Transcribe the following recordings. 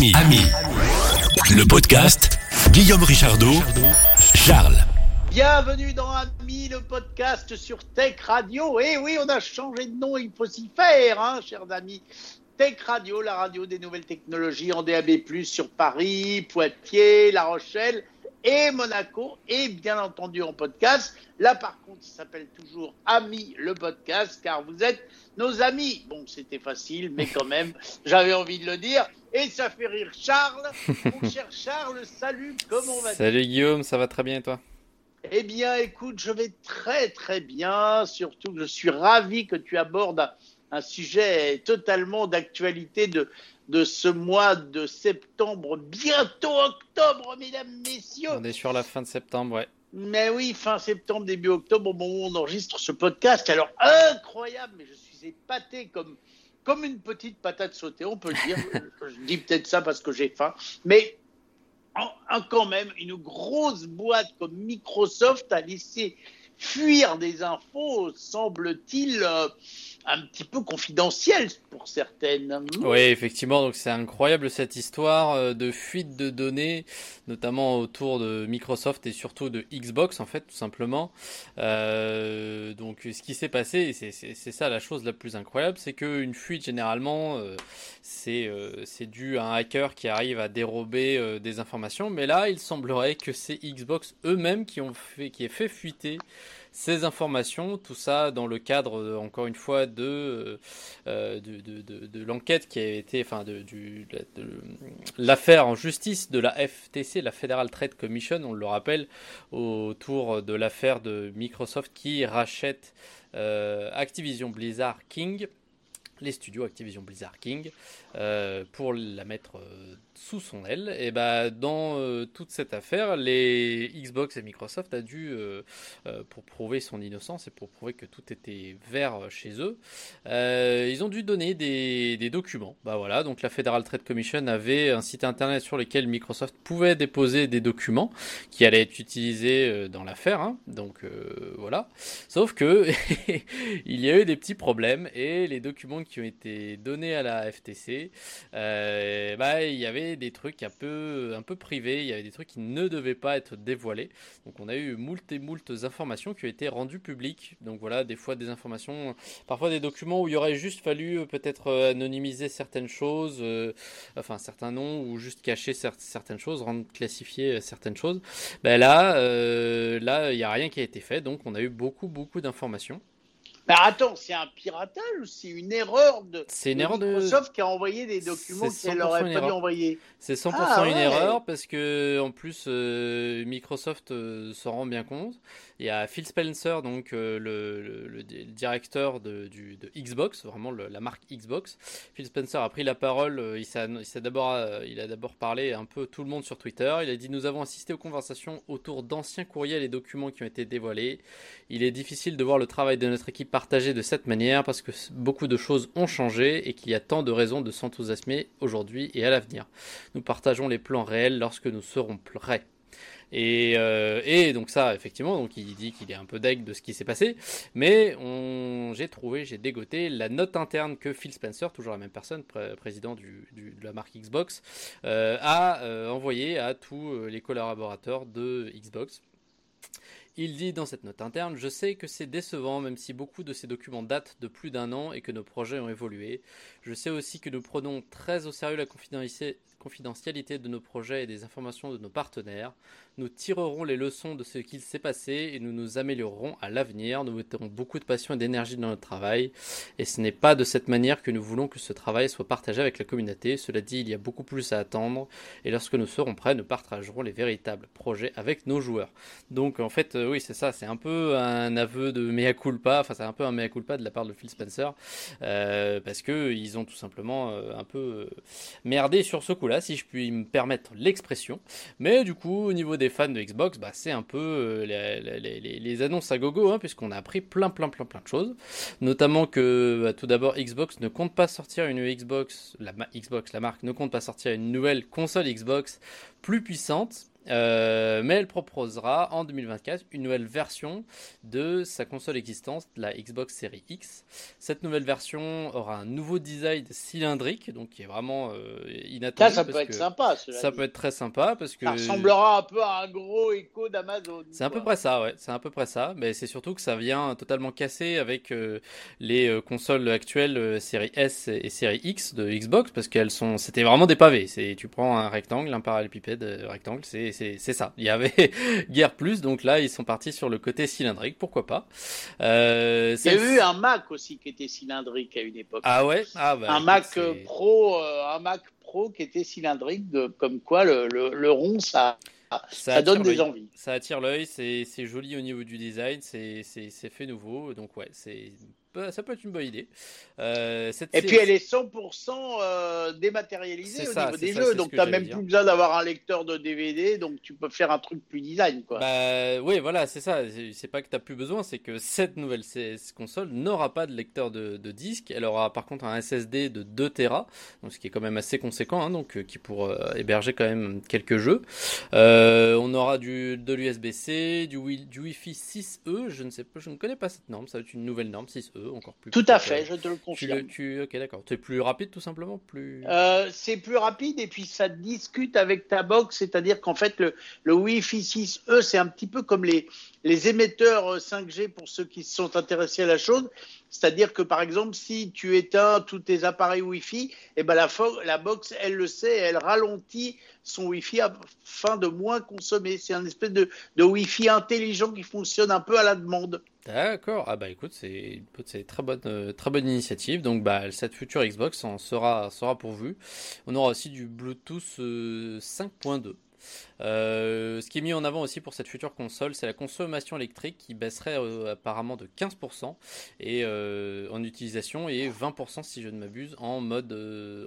Ami, le podcast Guillaume Richardot, Charles. Bienvenue dans Ami, le podcast sur Tech Radio. Et oui, on a changé de nom, il faut s'y faire, hein, chers amis. Tech Radio, la radio des nouvelles technologies en DAB+, sur Paris, Poitiers, La Rochelle et Monaco, et bien entendu en podcast. Là, par contre, ça s'appelle toujours Ami le podcast, car vous êtes nos amis. Bon, c'était facile, mais quand même, j'avais envie de le dire. Et ça fait rire Charles. Mon cher Charles, salut, comment vas-tu? Salut Guillaume, ça va très bien et toi? Eh bien, écoute, je vais très très bien. Surtout que je suis ravi que tu abordes un, sujet totalement d'actualité de, de ce mois de septembre, bientôt octobre, mesdames, messieurs. On est sur la fin de septembre, ouais. Mais oui, fin septembre, début octobre, au moment où on enregistre ce podcast. Alors, incroyable, mais je suis épaté comme, comme une petite patate sautée, on peut le dire. je dis peut-être ça parce que j'ai faim. Mais en, en, quand même, une grosse boîte comme Microsoft a laissé fuir des infos, semble-t-il, euh, un petit peu confidentielles pour certaines. Oui, effectivement, donc c'est incroyable cette histoire euh, de fuite de données, notamment autour de Microsoft et surtout de Xbox, en fait, tout simplement. Euh, donc ce qui s'est passé, c'est ça la chose la plus incroyable, c'est qu'une fuite, généralement, euh, c'est euh, dû à un hacker qui arrive à dérober des informations, mais là, il semblerait que c'est Xbox eux-mêmes qui ont fait, qui aient fait fuiter ces informations, tout ça dans le cadre, encore une fois, de, euh, de, de, l'enquête qui a été, enfin, de, l'affaire en justice de la FTC, la Federal Trade Commission, on le rappelle, autour de l'affaire de Microsoft qui rachète euh, Activision Blizzard King les studios Activision Blizzard King euh, pour la mettre euh, sous son aile. Et bah dans euh, toute cette affaire, les Xbox et Microsoft a dû euh, euh, pour prouver son innocence et pour prouver que tout était vert chez eux, ils ont dû donner des, des, documents. Bah voilà, donc la Federal Trade Commission avait un site internet sur lequel Microsoft pouvait déposer des documents qui allaient être utilisés dans l'affaire. Hein. Donc voilà. Sauf que il y a eu des petits problèmes et les documents qui ont été donnés à la FTC, bah il y avait des trucs un peu, privés, il y avait des trucs qui ne devaient pas être dévoilés. Donc on a eu moult et moult informations qui ont été rendues publiques. Donc voilà, des fois des informations, parfois des documents où il aurait juste fallu peut-être anonymiser certaines choses, euh, enfin certains noms, ou juste cacher certaines choses, rendre classifier certaines choses. Ben là, euh, là, il n'y a rien qui a été fait, donc on a eu beaucoup, beaucoup d'informations. Mais attends, c'est un piratage ou c'est une erreur de, une de erreur Microsoft de... qui a envoyé des documents qu'elle aurait pas dû envoyer? C'est 100% ah, une ouais. erreur parce que en plus euh, Microsoft euh, s'en rend bien compte. Il y a Phil Spencer, donc euh, le, le, le, directeur de, du, de Xbox, vraiment le, la marque Xbox. Phil Spencer a pris la parole. Il, il, d'abord, il a d'abord parlé un peu tout le monde sur Twitter. Il a dit nous avons assisté aux conversations autour d'anciens courriels et documents qui ont été dévoilés. Il est difficile de voir le travail de notre équipe partagé de cette manière parce que beaucoup de choses ont changé et qu'il y a tant de raisons de s'enthousiasmer aujourd'hui et à l'avenir. Nous partageons les plans réels lorsque nous serons prêts. Et, euh, donc ça, effectivement, donc il dit qu'il est un peu deg de ce qui s'est passé, mais j'ai trouvé, j'ai dégoté la note interne que Phil Spencer, toujours la même personne, pré président de la marque Xbox, euh, a euh, envoyé à tous les collaborateurs de Xbox. Il dit dans cette note interne Je sais que c'est décevant, même si beaucoup de ces documents datent de plus d'un an et que nos projets ont évolué. Je sais aussi que nous prenons très au sérieux la confidentialité de nos projets et des informations de nos partenaires. Nous tirerons les leçons de ce qu'il s'est passé et nous nous améliorerons à l'avenir. Nous mettrons beaucoup de passion et d'énergie dans notre travail. Et ce n'est pas de cette manière que nous voulons que ce travail soit partagé avec la communauté. Cela dit, il y a beaucoup plus à attendre. Et lorsque nous serons prêts, nous partagerons les véritables projets avec nos joueurs. Donc en fait, oui, c'est ça. C'est un peu un aveu de mea culpa. Enfin, c'est un peu un mea culpa de la part de Phil Spencer. Euh, parce que ils ont tout simplement euh, un peu merdé sur ce si je puis me permettre l'expression. Mais du coup, au niveau des fans de Xbox, bah, c'est un peu euh, les, annonces à gogo, hein, puisqu'on a appris plein, plein, plein, plein de choses. Notamment que, bah, tout d'abord, Xbox ne compte pas sortir une Xbox, la Xbox, la marque ne compte pas sortir une nouvelle console Xbox plus puissante Euh, mais elle proposera en 2024 une nouvelle version de sa console existante, la Xbox Series X. Cette nouvelle version aura un nouveau design cylindrique, donc qui est vraiment euh, inattendu. Ça, ça peut être sympa. Ça peut être très sympa parce que ça ressemblera un peu à un gros écho d'Amazon. C'est à peu près ça, ouais. C'est à peu près ça, mais c'est surtout que ça vient totalement casser avec euh, les euh, consoles actuelles série S et série X de Xbox parce qu'elles sont, c'était vraiment des pavés. C'est, tu prends un rectangle, un parallélépipède rectangle, c'est c'est ça. Il y avait guère plus, donc là ils sont partis sur le côté cylindrique, pourquoi pas. Euh, il y a eu un Mac aussi qui était cylindrique à une époque. Ah ouais? Ah bah, Un Mac Pro, euh, un Mac Pro qui était cylindrique, comme quoi le, rond ça. Ça, donne des envies. Ça attire l'œil, c'est joli au niveau du design, c'est fait nouveau, donc ouais, c'est ça peut être une bonne idée. Euh, et puis elle est 100% euh, dématérialisée au niveau des jeux, donc tu n'as même plus besoin d'avoir un lecteur de DVD, donc tu peux faire un truc plus design. Quoi. Bah, oui, voilà, c'est ça. C'est pas que tu n'as plus besoin, c'est que cette nouvelle console n'aura pas de lecteur de, disque. Elle aura par contre un SSD de 2 Tera, donc ce qui est quand même assez conséquent, hein, donc, euh, qui pourra héberger quand même quelques jeux. on aura du, de l'USB-C, du, du Wi-Fi 6E, je ne sais pas, je ne connais pas cette norme, ça va être une nouvelle norme 6E encore plus. Tout à fait, je te le confirme. Tu, ok, d'accord. C'est plus rapide tout simplement plus... Euh, c'est plus rapide et puis ça discute avec ta box, c'est-à-dire qu'en fait le, le Wi-Fi 6E, c'est un petit peu comme les, les émetteurs 5G pour ceux qui se sont intéressés à la chose. C'est-à-dire que par exemple, si tu éteins tous tes appareils Wi-Fi, eh ben la, la box, elle le sait, elle ralentit son Wi-Fi afin de moins consommer. C'est un espèce de, de Wi-Fi intelligent qui fonctionne un peu à la demande. D'accord. Ah bah écoute, c'est une très bonne, euh, très bonne initiative. Donc bah cette future Xbox en sera, sera pourvue. On aura aussi du Bluetooth 5.2. Euh, euh, ce qui est mis en avant aussi pour cette future console, c'est la consommation électrique qui baisserait apparemment de 15% et, en utilisation et 20% si je ne m'abuse en mode,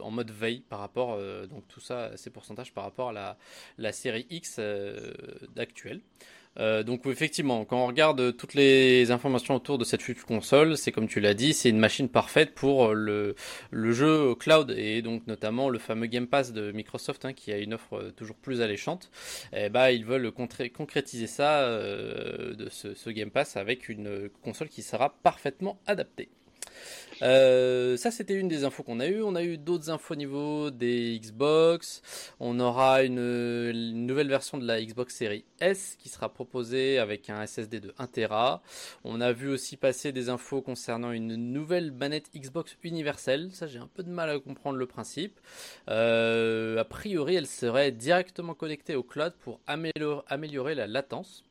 en mode veille par rapport, donc tout ça, ces pourcentages par rapport à la, la série X actuelle. Euh, donc effectivement, quand on regarde toutes les informations autour de cette future console, c'est comme tu l'as dit, c'est une machine parfaite pour le, le jeu cloud et donc notamment le fameux Game Pass de Microsoft hein, qui a une offre toujours plus alléchante. Et eh bah, ils veulent concrétiser ça euh, de ce Game Pass avec une console qui sera parfaitement adaptée. Euh, ça, c'était une des infos qu'on a eu. On a eu d'autres infos au niveau des Xbox. On aura une, nouvelle version de la Xbox Series S qui sera proposée avec un SSD de 1 Tera. On a vu aussi passer des infos concernant une nouvelle manette Xbox universelle. Ça, j'ai un peu de mal à comprendre le principe. Euh, a priori, elle serait directement connectée au cloud pour améliorer la latence.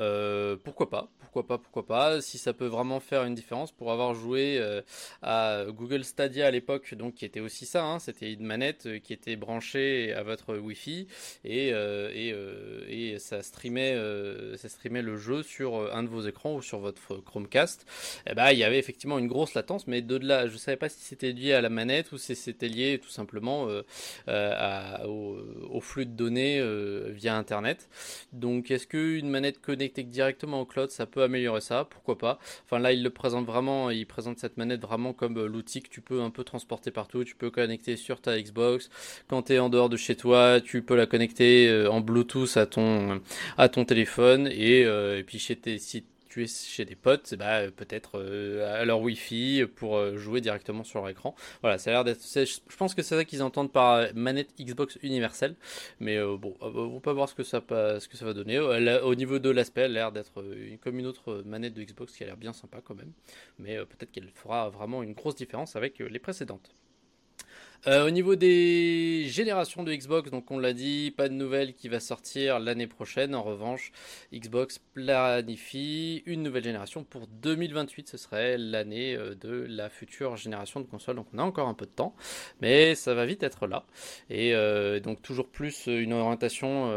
Euh, pourquoi pas Pourquoi pas Pourquoi pas Si ça peut vraiment faire une différence, pour avoir joué euh, à Google Stadia à l'époque, donc qui était aussi ça, hein, c'était une manette euh, qui était branchée à votre Wi-Fi et, ça streamait, ça streamait le jeu sur un de vos écrans ou sur votre Chromecast. Et eh ben, il y avait effectivement une grosse latence, mais de là, je savais pas si c'était lié à la manette ou si c'était lié tout simplement au, au, flux de données via Internet. Donc, est-ce qu'une manette connectée directement au cloud, ça peut améliorer ça, pourquoi pas. Enfin là, il le présente vraiment, il présente cette manette vraiment comme euh, l'outil que tu peux un peu transporter partout. Tu peux connecter sur ta Xbox. Quand tu es en dehors de chez toi, tu peux la connecter euh, en Bluetooth à ton, à ton téléphone et, euh, et puis chez tes sites tu chez des potes, bah, peut-être euh, à leur Wi-Fi pour euh, jouer directement sur leur écran. Voilà, ça a l'air d'être. Je pense que c'est ça qu'ils entendent par manette Xbox universelle. Mais euh, bon, on peut voir ce que ça, ce que ça va donner. au niveau de l'aspect, elle a l'air d'être comme une autre manette de Xbox qui a l'air bien sympa quand même. Mais peut-être qu'elle fera vraiment une grosse différence avec les précédentes. Euh, au niveau des générations de Xbox, donc on l'a dit, pas de nouvelle qui va sortir l'année prochaine. En revanche, Xbox planifie une nouvelle génération pour 2028. Ce serait l'année euh, de la future génération de consoles. Donc on a encore un peu de temps, mais ça va vite être là. Et euh, donc toujours plus une orientation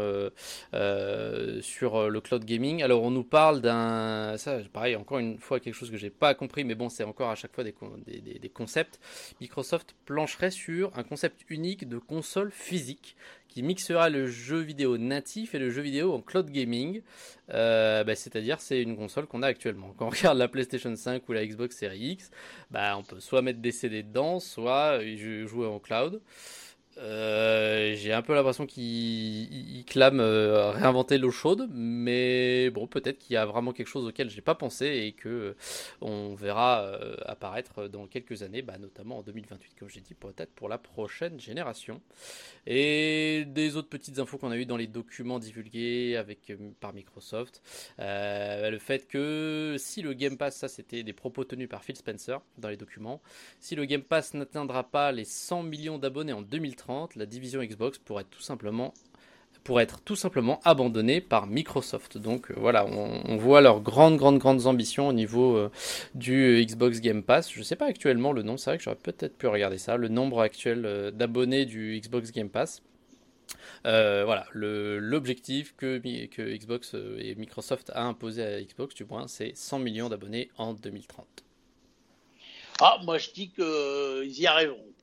sur le cloud gaming. Alors on nous parle d'un, ça pareil encore une fois quelque chose que j'ai pas compris, mais bon c'est encore à chaque fois des, des, des concepts. Microsoft plancherait sur un concept unique de console physique qui mixera le jeu vidéo natif et le jeu vidéo en cloud gaming. Euh, bah, c'est-à-dire, c'est une console qu'on a actuellement. Quand on regarde la PlayStation 5 ou la Xbox Series X, bah, on peut soit mettre des CD dedans, soit jouer en cloud. Euh, j'ai un peu l'impression qu'il clame euh, réinventer l'eau chaude, mais bon, peut-être qu'il y a vraiment quelque chose auquel j'ai pas pensé et que euh, on verra apparaître dans quelques années, bah, notamment en 2028, comme j'ai dit, peut-être pour la prochaine génération. Et des autres petites infos qu'on a eues dans les documents divulgués avec par Microsoft, le fait que si le Game Pass, ça c'était des propos tenus par Phil Spencer dans les documents, si le Game Pass n'atteindra pas les 100 millions d'abonnés en 2030 la division Xbox pourrait tout simplement pour être tout simplement abandonnée par Microsoft. Donc euh, voilà, on, voit leurs grandes, grandes, grandes ambitions au niveau euh, du Xbox Game Pass. Je ne sais pas actuellement le nom, c'est vrai que j'aurais peut-être pu regarder ça, le nombre actuel euh, d'abonnés du Xbox Game Pass. voilà, l'objectif que, que, Xbox et Microsoft a imposé à Xbox, du moins, c'est 100 millions d'abonnés en 2030. Ah, moi je dis qu'ils y arriveront.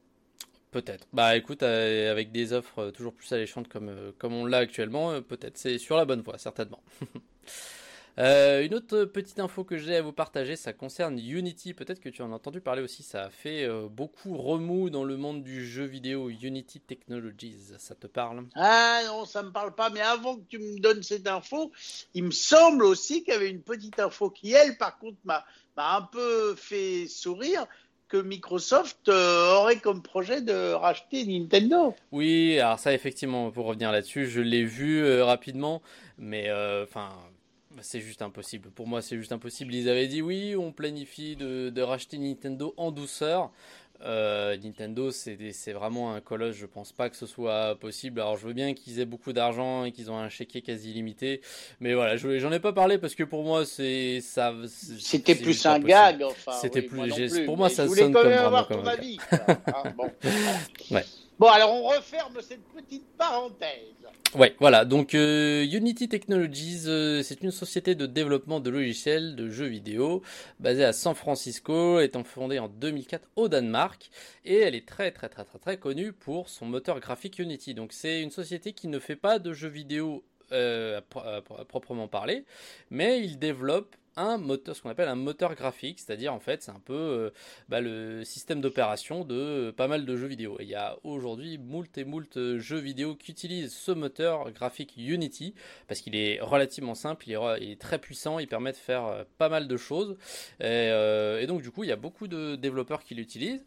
Peut-être. Bah écoute, euh, avec des offres euh, toujours plus alléchantes comme, euh, comme on l'a actuellement, peut-être. C'est sur la bonne voie, certainement. une autre petite info que j'ai à vous partager, ça concerne Unity. Peut-être que tu en as entendu parler aussi. Ça a fait beaucoup remous dans le monde du jeu vidéo. Unity Technologies, ça te parle? Ah non, ça me parle pas. Mais avant que tu me donnes cette info, il me semble aussi qu'il y avait une petite info qui, elle, par contre, m'a un peu fait sourire Microsoft euh, aurait comme projet de racheter Nintendo. Oui, alors ça effectivement, pour revenir là-dessus, je l'ai vu euh, rapidement, mais euh, enfin. c'est juste impossible. Pour moi, c'est juste impossible. Ils avaient dit oui, on planifie de racheter Nintendo en douceur. Euh, Nintendo, c'est vraiment un colosse. Je pense pas que ce soit possible. Alors, je veux bien qu'ils aient beaucoup d'argent et qu'ils ont un chéquier quasi illimité, mais voilà, j'en ai pas parlé parce que pour moi, c'est ça. C'était plus un gag. Enfin, C'était plus. pour moi, ça sonne comme vraiment comme un avis, ah, bon. ouais. Bon, alors on referme cette petite parenthèse. Ouais, voilà. Donc euh, Unity Technologies, euh, c'est une société de développement de logiciels de jeux vidéo basée à San Francisco, étant fondée en 2004 au Danemark, et elle est très très très très très connue pour son moteur graphique Unity. Donc c'est une société qui ne fait pas de jeux vidéo euh, à proprement parler, mais il développe un moteur, ce qu'on appelle un moteur graphique, c'est-à-dire en fait c'est un peu euh, bah, le système d'opération de euh, pas mal de jeux vidéo. il y a aujourd'hui moult et moult euh, jeux vidéo qui utilisent ce moteur graphique Unity parce qu'il est relativement simple, il est, très puissant, il permet de faire pas mal de choses. Et, donc du coup il y a beaucoup de développeurs qui l'utilisent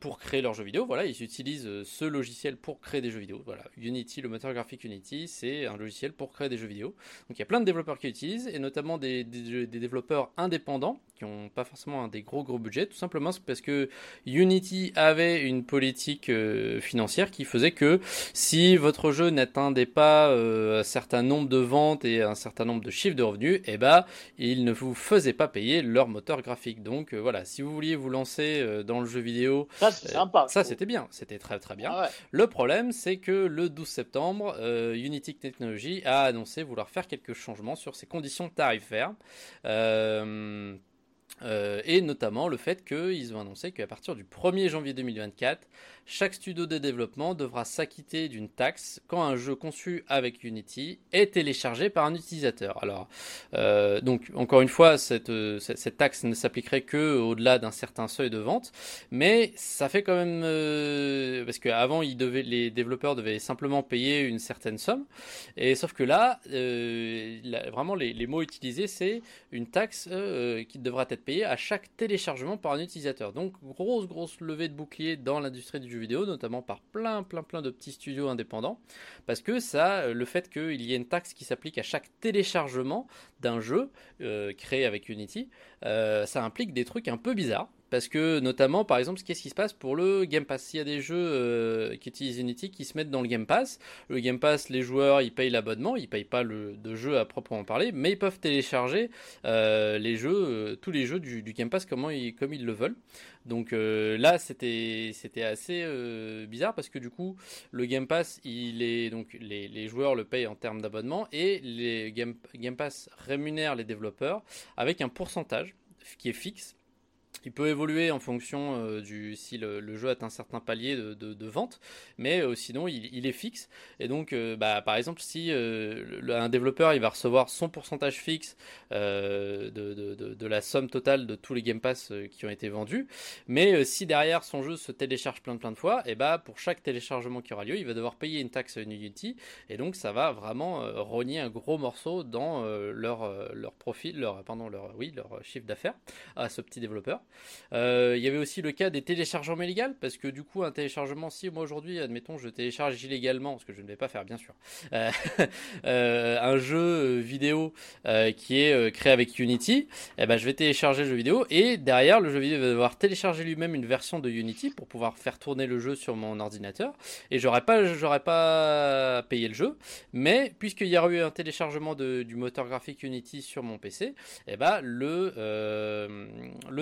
pour créer leurs jeux vidéo. Voilà, ils utilisent ce logiciel pour créer des jeux vidéo. Voilà, Unity, le moteur graphique Unity, c'est un logiciel pour créer des jeux vidéo. Donc il y a plein de développeurs qui l'utilisent et notamment des, développeurs indépendants qui n'ont pas forcément un des gros gros budgets, tout simplement parce que Unity avait une politique euh, financière qui faisait que si votre jeu n'atteindait pas euh, un certain nombre de ventes et un certain nombre de chiffres de revenus, eh ben, ils ne vous faisaient pas payer leur moteur graphique. Donc euh, voilà, si vous vouliez vous lancer dans le jeu vidéo. Ça c'était bien, c'était très très bien. Ah le problème c'est que le 12 septembre, Unity Technology a annoncé vouloir faire quelques changements sur ses conditions tarifaires. Euh, euh, et notamment le fait qu'ils ont annoncé qu'à partir du 1er janvier 2024, chaque studio de développement devra s'acquitter d'une taxe quand un jeu conçu avec Unity est téléchargé par un utilisateur. Alors, euh, donc encore une fois, cette, euh, cette, taxe ne s'appliquerait que au-delà d'un certain seuil de vente, mais ça fait quand même euh, parce qu'avant, les développeurs devaient simplement payer une certaine somme, et sauf que là, vraiment les, les, mots utilisés, c'est une taxe qui devra être payée à chaque téléchargement par un utilisateur. Donc grosse grosse levée de bouclier dans l'industrie du vidéo, notamment par plein, plein, plein de petits studios indépendants, parce que ça, euh, le fait qu'il y ait une taxe qui s'applique à chaque téléchargement d'un jeu euh, créé avec Unity, euh, ça implique des trucs un peu bizarres. Parce que notamment, par exemple, qu'est-ce qui se passe pour le Game Pass? S'il y a des jeux euh, qui utilisent Unity qui se mettent dans le Game Pass, le Game Pass, les joueurs, ils payent l'abonnement, ils payent pas le de jeu à proprement parler, mais ils peuvent télécharger euh, les jeux, euh, tous les jeux du, Game Pass comme ils, comme ils le veulent. Donc là, c'était assez bizarre parce que du coup, le Game Pass, il est donc les, les joueurs le payent en termes d'abonnement et les Game, Game Pass rémunèrent les développeurs avec un pourcentage qui est fixe il peut évoluer en fonction euh, du si le, jeu atteint un certain palier de, vente, mais euh, sinon il, est fixe. Et donc, euh, bah, par exemple, si un développeur il va recevoir son pourcentage fixe de, la somme totale de tous les Game Pass qui ont été vendus, mais si derrière son jeu se télécharge plein de plein de fois, et bah pour chaque téléchargement qui aura lieu, il va devoir payer une taxe Unity, et donc ça va vraiment rogner un gros morceau dans leur leur profit, leur pardon leur oui leur chiffre d'affaires à ce petit développeur. Euh, il y avait aussi le cas des téléchargements illégaux, parce que du coup, un téléchargement, si moi aujourd'hui, admettons, je télécharge illégalement, ce que je ne vais pas faire bien sûr, euh, euh, un jeu vidéo qui est créé avec Unity, eh ben, je vais télécharger le jeu vidéo et derrière, le jeu vidéo va devoir télécharger lui-même une version de Unity pour pouvoir faire tourner le jeu sur mon ordinateur. Et j'aurais pas, pas payé le jeu, mais puisqu'il y a eu un téléchargement du moteur graphique Unity sur mon PC, eh ben, le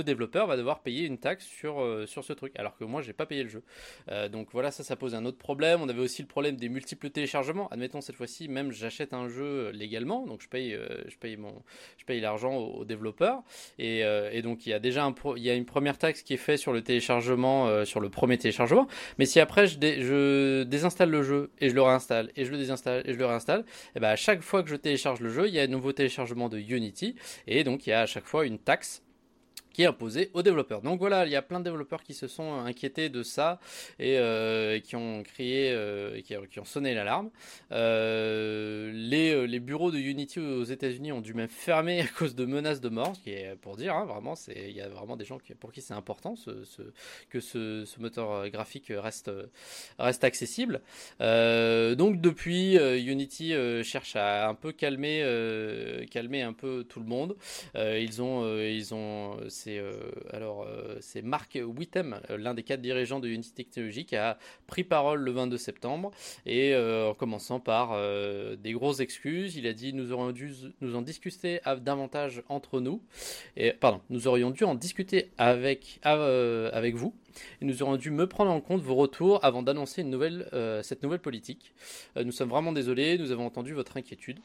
développeur va devoir payer une taxe sur, euh, sur ce truc, alors que moi j'ai pas payé le jeu. Euh, donc voilà, ça, ça pose un autre problème. On avait aussi le problème des multiples téléchargements. Admettons cette fois-ci, même j'achète un jeu légalement, donc je paye, euh, je paye mon, je paye l'argent au, développeur. Et, donc il y a déjà un il y a une première taxe qui est faite sur le téléchargement, sur le premier téléchargement. Mais si après je, je, désinstalle le jeu et je le réinstalle et je le désinstalle et je le réinstalle, et eh ben à chaque fois que je télécharge le jeu, il y a un nouveau téléchargement de Unity et donc il y a à chaque fois une taxe qui est imposé aux développeurs. Donc voilà, il y a plein de développeurs qui se sont inquiétés de ça et euh, qui ont crié, euh, qui, ont sonné l'alarme. Euh, les, bureaux de Unity aux États-Unis ont dû même fermer à cause de menaces de mort, ce qui est pour dire, hein, vraiment, c'est il y a vraiment des gens qui, pour qui c'est important ce, que ce, ce, moteur graphique reste reste accessible. donc depuis, Unity cherche à un peu calmer calmer un peu tout le monde. ils ont ils ont c'est euh, alors euh, c'est Mark Whittem, euh, l'un des quatre dirigeants de Unity Technologies, qui a pris parole le 22 septembre et en commençant par des grosses excuses, il a dit nous aurions dû nous en discuter davantage entre nous et pardon, nous aurions dû en discuter avec avec vous et nous aurions dû me prendre en compte vos retours avant d'annoncer cette nouvelle politique. nous sommes vraiment désolés, nous avons entendu votre inquiétude.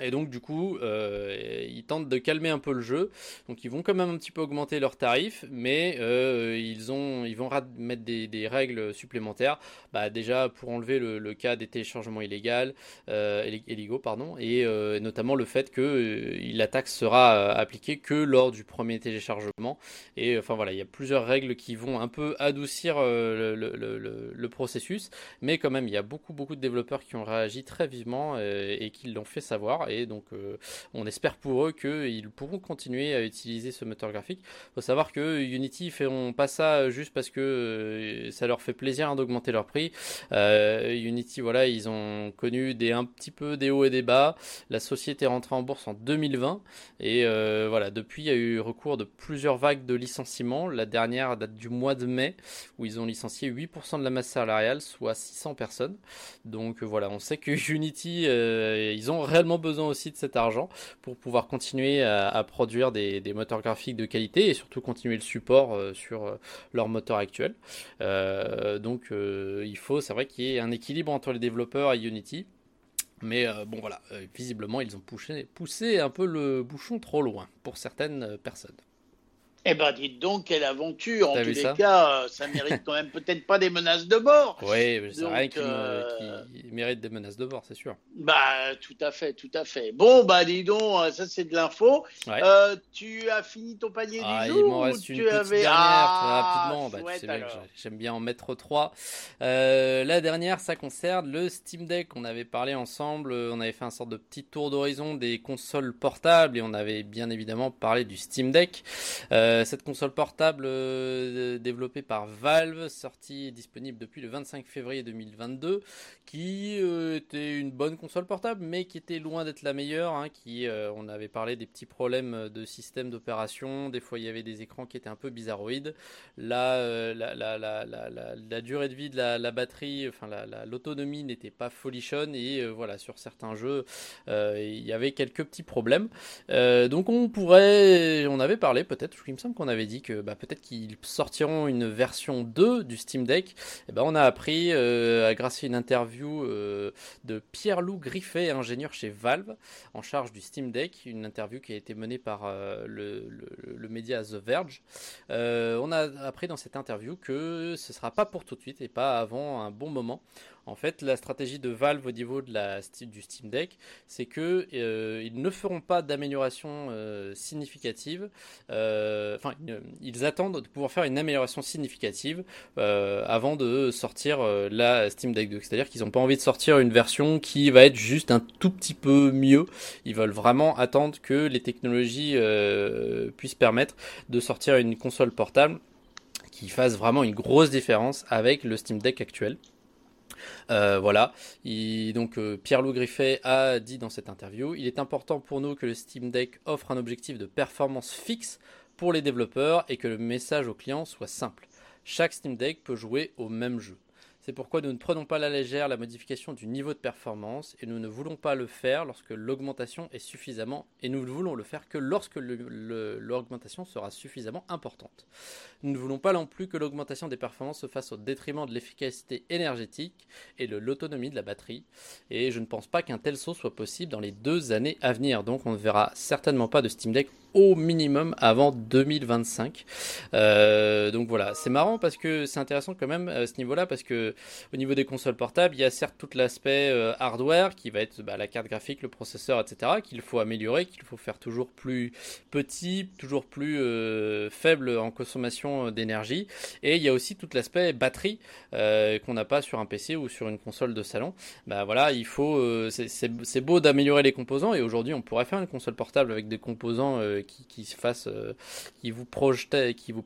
Et donc du coup, euh, ils tentent de calmer un peu le jeu. Donc ils vont quand même un petit peu augmenter leurs tarifs, mais euh, ils, ont, ils vont mettre des, règles supplémentaires. Bah, déjà pour enlever le, cas des téléchargements illégaux, euh, illégaux pardon, et notamment le fait que la taxe sera appliquée que lors du premier téléchargement. Et enfin voilà, il y a plusieurs règles qui vont un peu adoucir le, le, processus, mais quand même il y a beaucoup beaucoup de développeurs qui ont réagi très vivement et qui l'ont fait savoir et donc euh, on espère pour eux qu'ils pourront continuer à utiliser ce moteur graphique. Il faut savoir que Unity feront pas ça juste parce que euh, ça leur fait plaisir hein, d'augmenter leur prix. Euh, Unity, voilà, ils ont connu des un petit peu des hauts et des bas. La société est rentrée en bourse en 2020 et voilà, depuis il y a eu recours de plusieurs vagues de licenciements. La dernière date du mois de mai où ils ont licencié 8% de la masse salariale, soit 600 personnes. Donc voilà, on sait que Unity, ils ont réellement besoin aussi de cet argent pour pouvoir continuer à, produire des, moteurs graphiques de qualité et surtout continuer le support euh, sur euh, leur moteur actuel. Euh, donc il faut, c'est vrai qu'il y ait un équilibre entre les développeurs et Unity. Mais bon voilà, visiblement ils ont poussé, poussé un peu le bouchon trop loin pour certaines personnes. Eh ben, dites donc, quelle aventure. En tous les cas, euh, ça mérite quand même peut-être pas des menaces de mort. Oui, c'est vrai qu'il euh, mérite des menaces de mort, c'est sûr. Bah, tout à fait, tout à fait. Bon, bah, dis donc, euh, ça c'est de l'info. tu as fini ton panier ah, du jour Il m'en reste une petite dernière, ah, très rapidement. Bah, tu sais bien j'aime bien en mettre trois. la dernière, ça concerne le Steam Deck. On avait parlé ensemble, on avait fait un sorte de petit tour d'horizon des consoles portables et on avait bien évidemment parlé du Steam Deck. Euh, cette console portable euh, développée par Valve, sortie et disponible depuis le 25 février 2022, qui euh, était une bonne console portable, mais qui était loin d'être la meilleure. Hein, qui, on avait parlé des petits problèmes de système d'opération, des fois il y avait des écrans qui étaient un peu bizarroïdes. La, durée de vie de la, batterie, enfin l'autonomie n'était pas folichonne et voilà sur certains jeux il y avait quelques petits problèmes. donc on pourrait, on avait parlé peut-être, je me semble qu'on avait dit que bah, peut-être qu'ils sortiront une version 2 du Steam Deck. Et eh ben, on a appris, grâce à une interview de Pierre-Loup Griffet, ingénieur chez Valve, en charge du Steam Deck, une interview qui a été menée par le, le, média The Verge. on a appris dans cette interview que ce sera pas pour tout de suite et pas avant un bon moment. En fait, la stratégie de Valve au niveau de la, du Steam Deck, c'est que euh, ils ne feront pas d'amélioration euh, significative. Euh, enfin, ils attendent de pouvoir faire une amélioration significative avant de sortir la Steam Deck 2. C'est-à-dire qu'ils n'ont pas envie de sortir une version qui va être juste un tout petit peu mieux. Ils veulent vraiment attendre que les technologies puissent permettre de sortir une console portable qui fasse vraiment une grosse différence avec le Steam Deck actuel. Euh, voilà. donc euh, Pierre-Loup Griffet a dit dans cette interview, il est important pour nous que le Steam Deck offre un objectif de performance fixe pour les développeurs et que le message au client soit simple. Chaque Steam Deck peut jouer au même jeu. C'est pourquoi nous ne prenons pas la légère la modification du niveau de performance et nous ne voulons pas le faire lorsque l'augmentation est suffisamment et nous ne voulons le faire que lorsque l'augmentation sera suffisamment importante. Nous ne voulons pas non plus que l'augmentation des performances se fasse au détriment de l'efficacité énergétique et de l'autonomie de la batterie et je ne pense pas qu'un tel saut soit possible dans les deux années à venir. Donc on ne verra certainement pas de Steam Deck au minimum avant 2025. Euh, donc voilà, c'est marrant parce que c'est intéressant quand même à ce niveau-là parce que au niveau des consoles portables, il y a certes tout l'aspect euh, hardware qui va être bah, la carte graphique, le processeur, etc. qu'il faut améliorer, qu'il faut faire toujours plus petit, toujours plus euh, faible en consommation d'énergie. Et il y a aussi tout l'aspect batterie qu'on n'a pas sur un PC ou sur une console de salon. Bah voilà, il faut, c'est beau d'améliorer les composants et aujourd'hui on pourrait faire une console portable avec des composants qui, se fasse, euh, qui vous projette, qui vous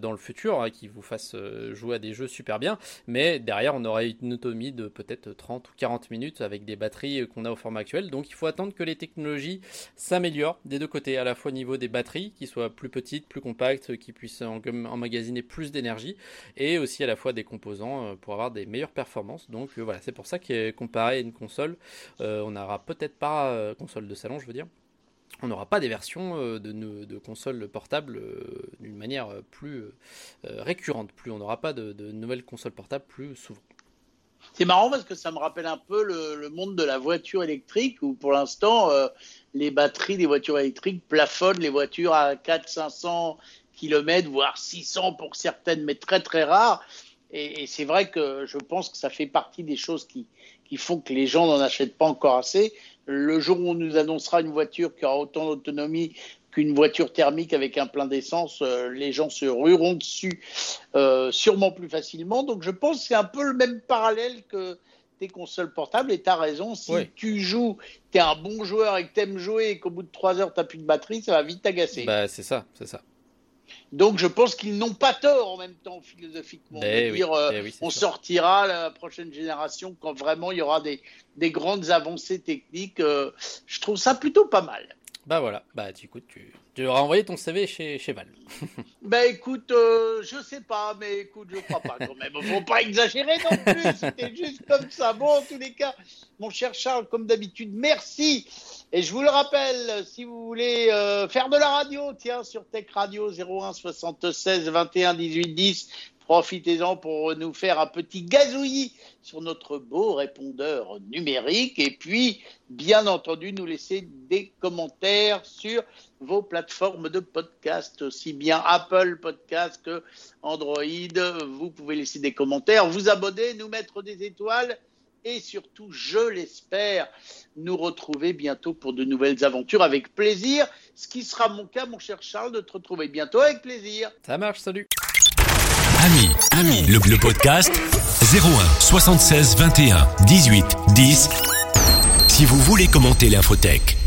dans le futur, hein, qui vous fasse euh, jouer à des jeux super bien. Mais derrière, on aurait une autonomie de peut-être 30 ou 40 minutes avec des batteries qu'on a au format actuel. Donc, il faut attendre que les technologies s'améliorent des deux côtés, à la fois au niveau des batteries, qui soient plus petites, plus compactes, qui puissent emmagasiner plus d'énergie, et aussi à la fois des composants euh, pour avoir des meilleures performances. Donc voilà, c'est pour ça que comparé à une console, on n'aura peut-être pas console de salon, je veux dire, on n'aura pas des versions euh, de, consoles portables euh, d'une manière euh, plus récurrente. Plus on n'aura pas de, nouvelles consoles portables plus souvent. C'est marrant parce que ça me rappelle un peu le, monde de la voiture électrique où pour l'instant les batteries des voitures électriques plafonnent les voitures à 400-500 km, voire 600 pour certaines, mais très très rares. Et, c'est vrai que je pense que ça fait partie des choses qui font que les gens n'en achètent pas encore assez. Le jour où on nous annoncera une voiture qui aura autant d'autonomie qu'une voiture thermique avec un plein d'essence, euh, les gens se rueront dessus euh, sûrement plus facilement. Donc je pense que c'est un peu le même parallèle que tes consoles portables. Et tu as raison, si tu joues, tu es un bon joueur et que tu aimes jouer et qu'au bout de 3 heures, tu n'as plus de batterie, ça va vite t'agacer. Bah, c'est ça, c'est ça. Donc je pense qu'ils n'ont pas tort en même temps philosophiquement de dire euh, eh on sortira la prochaine génération quand vraiment il y aura des, des grandes avancées techniques. Euh, je trouve ça plutôt pas mal. Bah voilà, bah tu, écoute, tu, tu auras envoyé ton CV chez, chez Val. bah écoute, euh, je sais pas, mais écoute, je crois pas quand même. Faut pas exagérer non plus, c'était juste comme ça. Bon, en tous les cas, mon cher Charles, comme d'habitude, merci. Et je vous le rappelle, si vous voulez euh, faire de la radio, tiens, sur Tech Radio 01 76 21 18 10, Profitez-en pour nous faire un petit gazouillis sur notre beau répondeur numérique et puis, bien entendu, nous laisser des commentaires sur vos plateformes de podcast, aussi bien Apple Podcast que Android. Vous pouvez laisser des commentaires, vous abonner, nous mettre des étoiles et surtout, je l'espère, nous retrouver bientôt pour de nouvelles aventures avec plaisir. Ce qui sera mon cas, mon cher Charles, de te retrouver bientôt avec plaisir. Ça marche, salut. Ami, ami, le, le podcast 01 76 21 18 10. Si vous voulez commenter l'infotech.